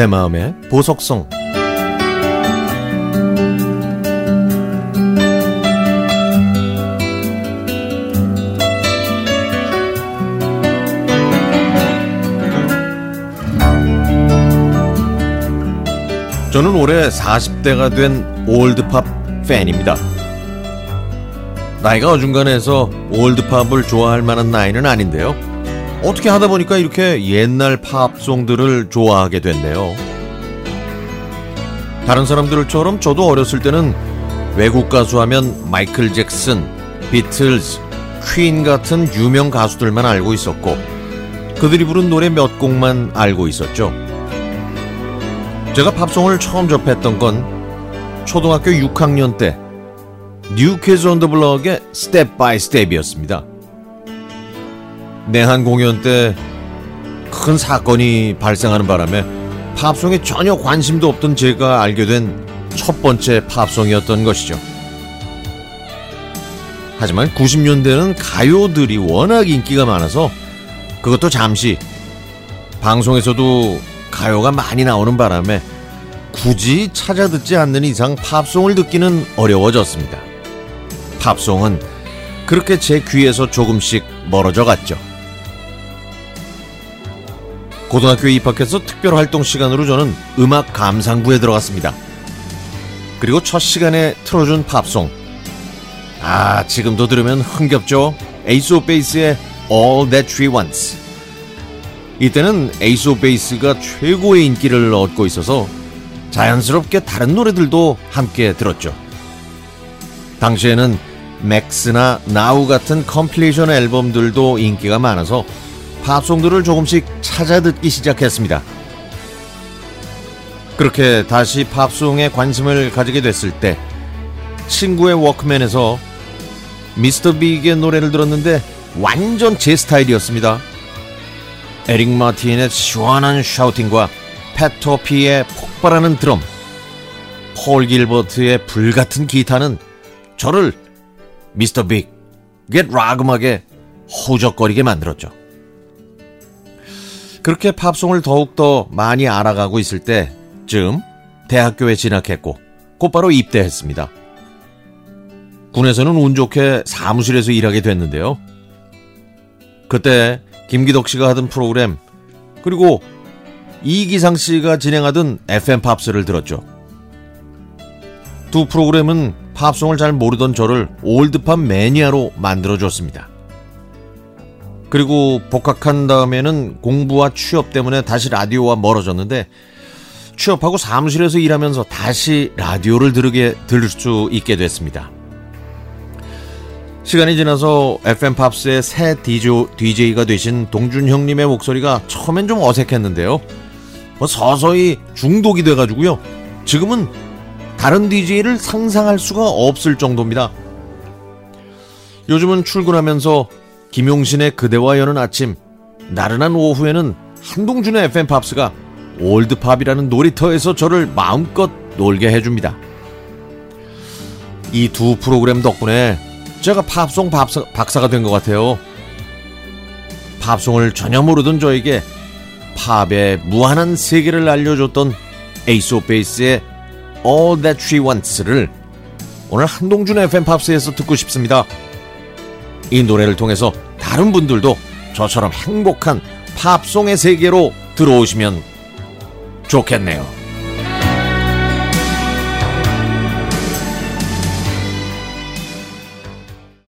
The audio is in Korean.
내 마음의 보석성 저는 올해 40대가 된 올드팝 팬입니다. 나이가 어중간해서 올드팝을 좋아할 만한 나이는 아닌데요. 어떻게 하다 보니까 이렇게 옛날 팝송들을 좋아하게 됐네요. 다른 사람들처럼 저도 어렸을 때는 외국 가수 하면 마이클 잭슨, 비틀즈, 퀸 같은 유명 가수들만 알고 있었고 그들이 부른 노래 몇 곡만 알고 있었죠. 제가 팝송을 처음 접했던 건 초등학교 6학년 때 뉴키즈 온더 블럭의 Step by Step이었습니다. 내한 공연 때 큰 사건이 발생하는 바람에 팝송에 전혀 관심도 없던 제가 알게 된 첫 번째 팝송이었던 것이죠. 하지만 90년대는 가요들이 워낙 인기가 많아서 그것도 잠시 방송에서도 가요가 많이 나오는 바람에 굳이 찾아 듣지 않는 이상 팝송을 듣기는 어려워졌습니다. 팝송은 그렇게 제 귀에서 조금씩 멀어져 갔죠. 고등학교에 입학해서 특별 활동 시간으로 저는 음악 감상부에 들어갔습니다. 그리고 첫 시간에 틀어준 팝송. 아, 지금도 들으면 흥겹죠? 에이스 오브 베이스의 All That She Wants. 이때는 에이스 오브 베이스가 최고의 인기를 얻고 있어서 자연스럽게 다른 노래들도 함께 들었죠. 당시에는 맥스나 나우 같은 compilation 앨범들도 인기가 많아서 팝송들을 조금씩 찾아 듣기 시작했습니다. 그렇게 다시 팝송에 관심을 가지게 됐을 때 친구의 워크맨에서 미스터 빅의 노래를 들었는데 완전 제 스타일이었습니다. 에릭 마틴의 시원한 샤우팅과 패토피의 폭발하는 드럼, 폴 길버트의 불같은 기타는 저를 미스터 빅의 락 음악에 호적거리게 만들었죠. 그렇게 팝송을 더욱더 많이 알아가고 있을 때쯤 대학교에 진학했고 곧바로 입대했습니다. 군에서는 운 좋게 사무실에서 일하게 됐는데요. 그때 김기덕 씨가 하던 프로그램 그리고 이기상 씨가 진행하던 FM 팝스를 들었죠. 두 프로그램은 팝송을 잘 모르던 저를 올드팝 매니아로 만들어줬습니다. 그리고 복학한 다음에는 공부와 취업 때문에 다시 라디오와 멀어졌는데 취업하고 사무실에서 일하면서 다시 라디오를 들으게 들을 수 있게 됐습니다. 시간이 지나서 FM 팝스의 새 DJ가 되신 동준 형님의 목소리가 처음엔 좀 어색했는데요. 뭐 서서히 중독이 돼가지고요. 지금은 다른 DJ를 상상할 수가 없을 정도입니다. 요즘은 출근하면서 김용신의 그대와 여는 아침, 나른한 오후에는 한동준의 FM 팝스가 올드팝이라는 놀이터에서 저를 마음껏 놀게 해줍니다. 이 두 프로그램 덕분에 제가 팝송 박사, 박사가 된 것 같아요. 팝송을 전혀 모르던 저에게 팝의 무한한 세계를 알려줬던 Ace of Base의 All That She Wants를 오늘 한동준 FM 팝스에서 듣고 싶습니다. 이 노래를 통해서 다른 분들도 저처럼 행복한 팝송의 세계로 들어오시면 좋겠네요.